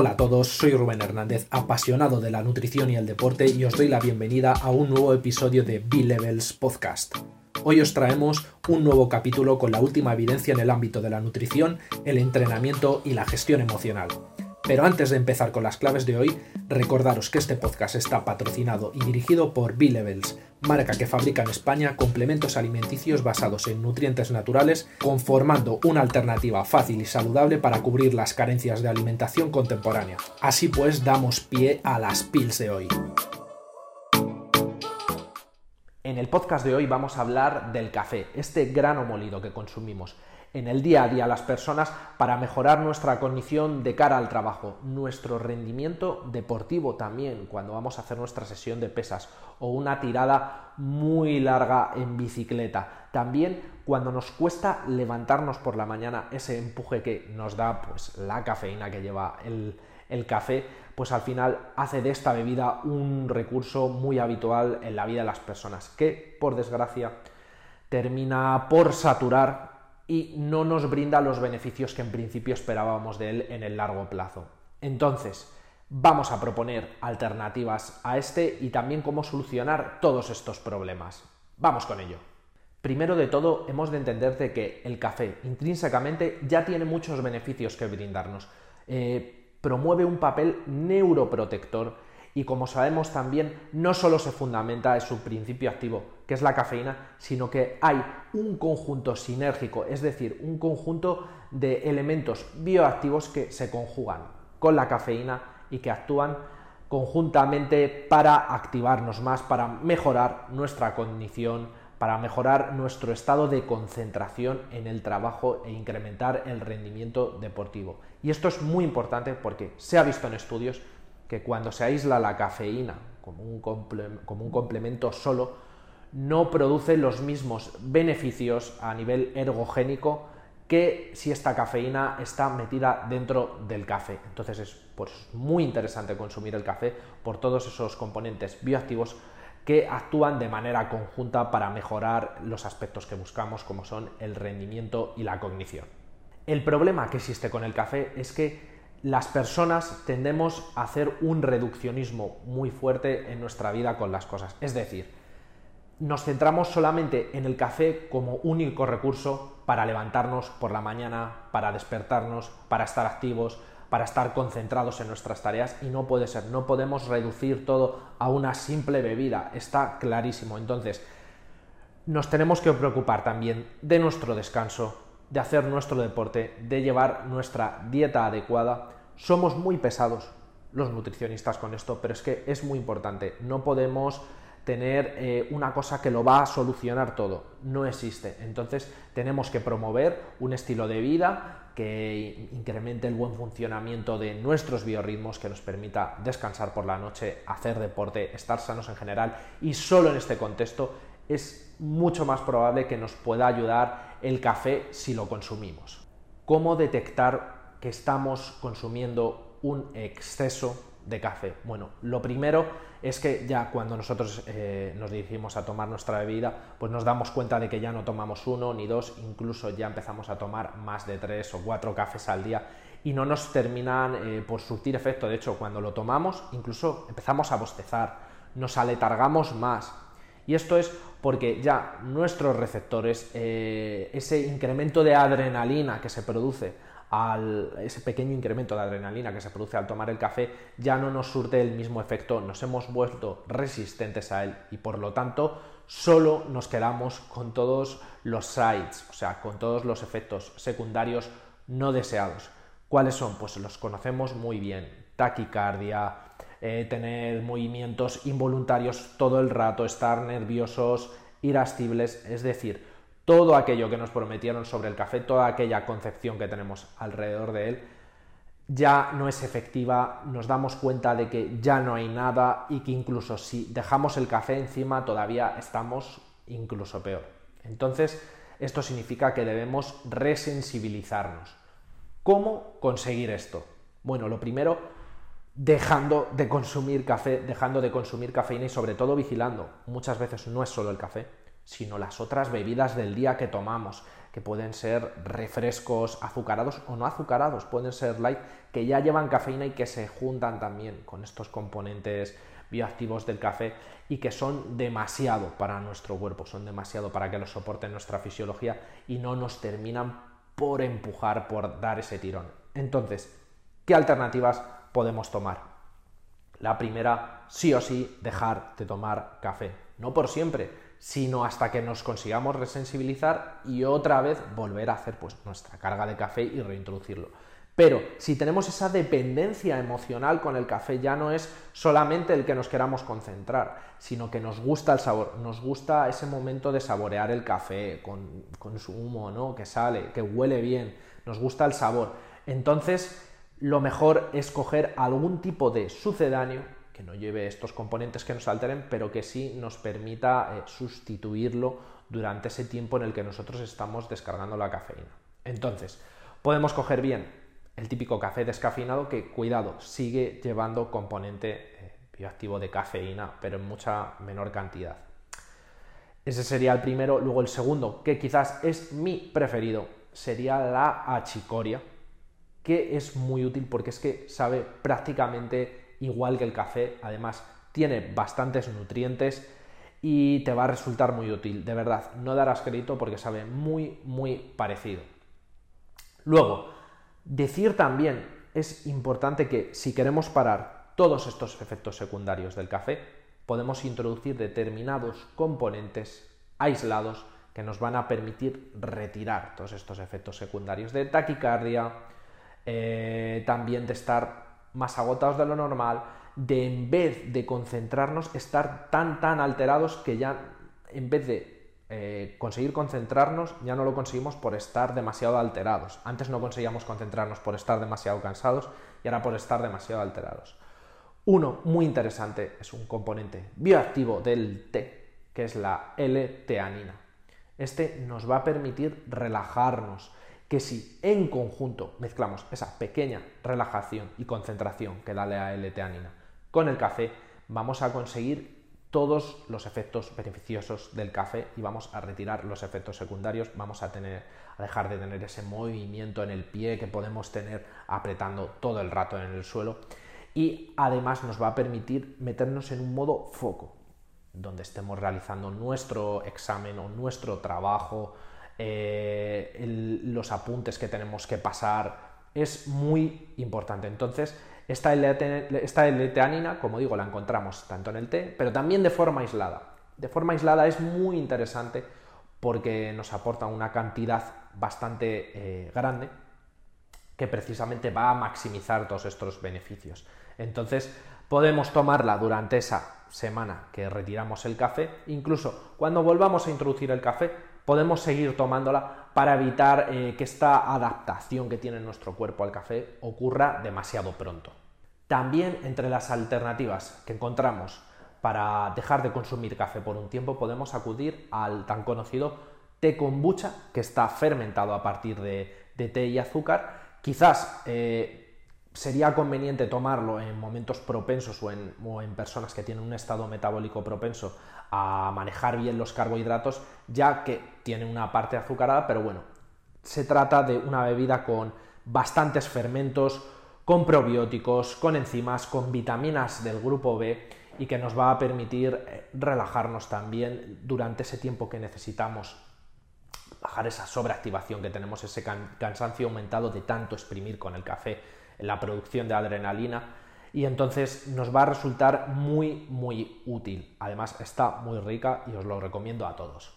Hola a todos, soy Rubén Hernández, apasionado de la nutrición y el deporte y os doy la bienvenida a un nuevo episodio de B-Levels Podcast. Hoy os traemos un nuevo capítulo con la última evidencia en el ámbito de la nutrición, el entrenamiento y la gestión emocional. Pero antes de empezar con las claves de hoy, recordaros que este podcast está patrocinado y dirigido por B-Levels, marca que fabrica en España complementos alimenticios basados en nutrientes naturales, conformando una alternativa fácil y saludable para cubrir las carencias de alimentación contemporánea. Así pues, damos pie a las pills de hoy. En el podcast de hoy vamos a hablar del café, este grano molido que consumimos en el día a día las personas para mejorar nuestra cognición de cara al trabajo, nuestro rendimiento deportivo también cuando vamos a hacer nuestra sesión de pesas o una tirada muy larga en bicicleta. También cuando nos cuesta levantarnos por la mañana, ese empuje que nos da pues, la cafeína que lleva el café, pues al final hace de esta bebida un recurso muy habitual en la vida de las personas, que por desgracia termina por saturar y no nos brinda los beneficios que en principio esperábamos de él en el largo plazo. Entonces, vamos a proponer alternativas a este y también cómo solucionar todos estos problemas. Vamos con ello. Primero de todo, hemos de entender de que el café intrínsecamente ya tiene muchos beneficios que brindarnos. Eh, promueve un papel neuroprotector y como sabemos también no solo se fundamenta en su principio activo, que es la cafeína, sino que hay un conjunto sinérgico, es decir, un conjunto de elementos bioactivos que se conjugan con la cafeína y que actúan conjuntamente para activarnos más, para mejorar nuestra cognición, para mejorar nuestro estado de concentración en el trabajo e incrementar el rendimiento deportivo. Y esto es muy importante porque se ha visto en estudios que cuando se aísla la cafeína como un, como un complemento solo, no produce los mismos beneficios a nivel ergogénico que si esta cafeína está metida dentro del café. Entonces es pues, muy interesante consumir el café por todos esos componentes bioactivos que actúan de manera conjunta para mejorar los aspectos que buscamos, como son el rendimiento y la cognición. El problema que existe con el café es que las personas tendemos a hacer un reduccionismo muy fuerte en nuestra vida con las cosas. Es decir, nos centramos solamente en el café como único recurso para levantarnos por la mañana, para despertarnos, para estar activos, para estar concentrados en nuestras tareas y no puede ser, no podemos reducir todo a una simple bebida, está clarísimo. Entonces, nos tenemos que preocupar también de nuestro descanso, de hacer nuestro deporte, de llevar nuestra dieta adecuada. Somos muy pesados los nutricionistas con esto, pero es que es muy importante. No podemos tener eh, una cosa que lo va a solucionar todo. No existe. Entonces tenemos que promover un estilo de vida que incremente el buen funcionamiento de nuestros biorritmos, que nos permita descansar por la noche, hacer deporte, estar sanos en general y solo en este contexto es mucho más probable que nos pueda ayudar el café si lo consumimos. ¿Cómo detectar que estamos consumiendo un exceso de café? Bueno, lo primero es que ya cuando nosotros eh, nos dirigimos a tomar nuestra bebida, pues nos damos cuenta de que ya no tomamos uno ni dos, incluso ya empezamos a tomar más de tres o cuatro cafés al día y no nos terminan eh, por surtir efecto. De hecho, cuando lo tomamos, incluso empezamos a bostezar, nos aletargamos más, y esto es porque ya nuestros receptores, eh, ese incremento de adrenalina que se produce al, ese pequeño incremento de adrenalina que se produce al tomar el café ya no nos surte el mismo efecto, nos hemos vuelto resistentes a él y por lo tanto solo nos quedamos con todos los sides, o sea, con todos los efectos secundarios no deseados. ¿Cuáles son? Pues los conocemos muy bien. Taquicardia, eh, tener movimientos involuntarios todo el rato, estar nerviosos, irascibles, es decir, todo aquello que nos prometieron sobre el café, toda aquella concepción que tenemos alrededor de él, ya no es efectiva, nos damos cuenta de que ya no hay nada y que incluso si dejamos el café encima todavía estamos incluso peor. Entonces, esto significa que debemos resensibilizarnos. ¿Cómo conseguir esto? Bueno, lo primero dejando de consumir café, dejando de consumir cafeína y sobre todo vigilando. Muchas veces no es solo el café, sino las otras bebidas del día que tomamos, que pueden ser refrescos azucarados o no azucarados, pueden ser light, que ya llevan cafeína y que se juntan también con estos componentes bioactivos del café y que son demasiado para nuestro cuerpo, son demasiado para que lo soporte nuestra fisiología y no nos terminan por empujar, por dar ese tirón. Entonces, ¿qué alternativas podemos tomar? La primera, sí o sí, dejar de tomar café. No por siempre, sino hasta que nos consigamos resensibilizar y otra vez volver a hacer pues, nuestra carga de café y reintroducirlo. Pero si tenemos esa dependencia emocional con el café, ya no es solamente el que nos queramos concentrar, sino que nos gusta el sabor, nos gusta ese momento de saborear el café con, con su humo, ¿no? que sale, que huele bien, nos gusta el sabor. Entonces, lo mejor es coger algún tipo de sucedáneo que no lleve estos componentes que nos alteren, pero que sí nos permita eh, sustituirlo durante ese tiempo en el que nosotros estamos descargando la cafeína. Entonces, podemos coger bien el típico café descafeinado que, cuidado, sigue llevando componente eh, bioactivo de cafeína, pero en mucha menor cantidad. Ese sería el primero. Luego el segundo, que quizás es mi preferido, sería la achicoria, que es muy útil porque es que sabe prácticamente igual que el café, además tiene bastantes nutrientes y te va a resultar muy útil, de verdad, no darás crédito porque sabe muy, muy parecido. Luego, decir también es importante que si queremos parar todos estos efectos secundarios del café, podemos introducir determinados componentes aislados que nos van a permitir retirar todos estos efectos secundarios de taquicardia, eh, también de estar más agotados de lo normal, de en vez de concentrarnos, estar tan, tan alterados que ya en vez de eh, conseguir concentrarnos, ya no lo conseguimos por estar demasiado alterados. Antes no conseguíamos concentrarnos por estar demasiado cansados y ahora por estar demasiado alterados. Uno muy interesante es un componente bioactivo del té, que es la L-teanina. Este nos va a permitir relajarnos, que si en conjunto mezclamos esa pequeña relajación y concentración que da la L-teanina con el café, vamos a conseguir todos los efectos beneficiosos del café y vamos a retirar los efectos secundarios, vamos a tener a dejar de tener ese movimiento en el pie que podemos tener apretando todo el rato en el suelo. Y además nos va a permitir meternos en un modo foco donde estemos realizando nuestro examen o nuestro trabajo eh, los apuntes que tenemos que pasar, es muy importante. Entonces, esta L-teanina, como digo, la encontramos tanto en el té, pero también de forma aislada. De forma aislada es muy interesante porque nos aporta una cantidad bastante eh, grande que precisamente va a maximizar todos estos beneficios. Entonces, podemos tomarla durante esa semana que retiramos el café, incluso cuando volvamos a introducir el café, podemos seguir tomándola para evitar eh, que esta adaptación que tiene nuestro cuerpo al café ocurra demasiado pronto. También entre las alternativas que encontramos para dejar de consumir café por un tiempo podemos acudir al tan conocido té kombucha que está fermentado a partir de, té y azúcar. Quizás eh, sería conveniente tomarlo en momentos propensos o en, personas que tienen un estado metabólico propenso a manejar bien los carbohidratos, ya que tiene una parte azucarada, pero bueno, se trata de una bebida con bastantes fermentos, con probióticos, con enzimas, con vitaminas del grupo B y que nos va a permitir eh, relajarnos también durante ese tiempo que necesitamos bajar esa sobreactivación que tenemos, ese cansancio aumentado de tanto exprimir con el café la producción de adrenalina y entonces nos va a resultar muy muy útil. Además está muy rica y os lo recomiendo a todos.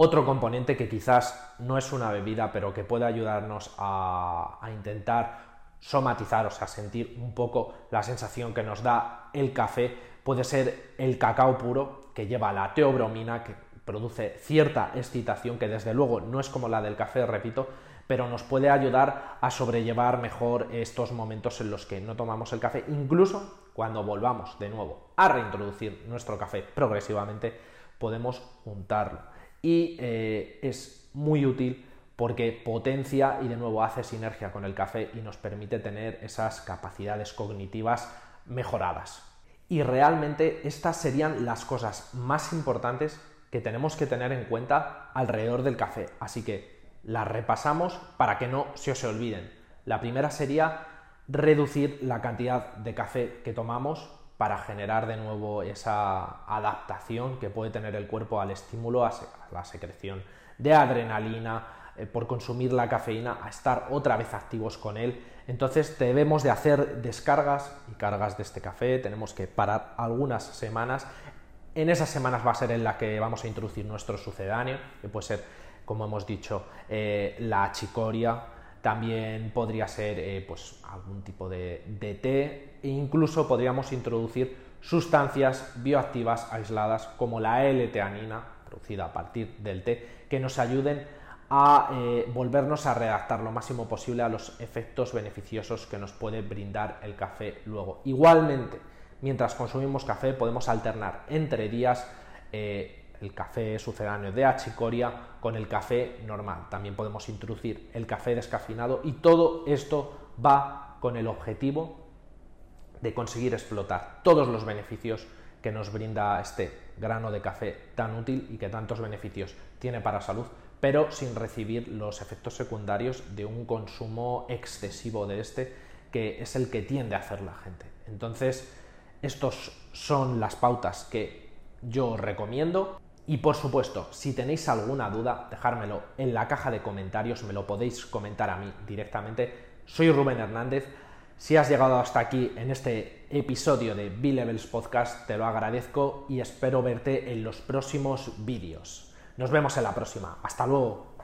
Otro componente que quizás no es una bebida pero que puede ayudarnos a, intentar somatizar, o sea, sentir un poco la sensación que nos da el café, puede ser el cacao puro que lleva la teobromina que produce cierta excitación que desde luego no es como la del café, repito, pero nos puede ayudar a sobrellevar mejor estos momentos en los que no tomamos el café, incluso cuando volvamos de nuevo a reintroducir nuestro café progresivamente, podemos juntarlo. Y eh, es muy útil porque potencia y de nuevo hace sinergia con el café y nos permite tener esas capacidades cognitivas mejoradas. Y realmente estas serían las cosas más importantes que tenemos que tener en cuenta alrededor del café. Así que las repasamos para que no se os olviden. La primera sería reducir la cantidad de café que tomamos para generar de nuevo esa adaptación que puede tener el cuerpo al estímulo, a la secreción de adrenalina, eh, por consumir la cafeína, a estar otra vez activos con él. Entonces debemos de hacer descargas y cargas de este café, tenemos que parar algunas semanas. En esas semanas va a ser en la que vamos a introducir nuestro sucedáneo, que puede ser, como hemos dicho, eh, la chicoria, también podría ser eh, pues, algún tipo de, té e incluso podríamos introducir sustancias bioactivas aisladas como la L-teanina, producida a partir del té, que nos ayuden a eh, volvernos a redactar lo máximo posible a los efectos beneficiosos que nos puede brindar el café luego. Igualmente, mientras consumimos café podemos alternar entre días el café sucedáneo de achicoria con el café normal. También podemos introducir el café descafeinado y todo esto va con el objetivo de conseguir explotar todos los beneficios que nos brinda este grano de café tan útil y que tantos beneficios tiene para salud, pero sin recibir los efectos secundarios de un consumo excesivo de este, que es el que tiende a hacer la gente. Entonces, estos son las pautas que yo recomiendo. Y por supuesto, si tenéis alguna duda, dejármelo en la caja de comentarios, me lo podéis comentar a mí directamente. Soy Rubén Hernández. Si has llegado hasta aquí en este episodio de B-Levels Podcast, te lo agradezco y espero verte en los próximos vídeos. Nos vemos en la próxima. Hasta luego.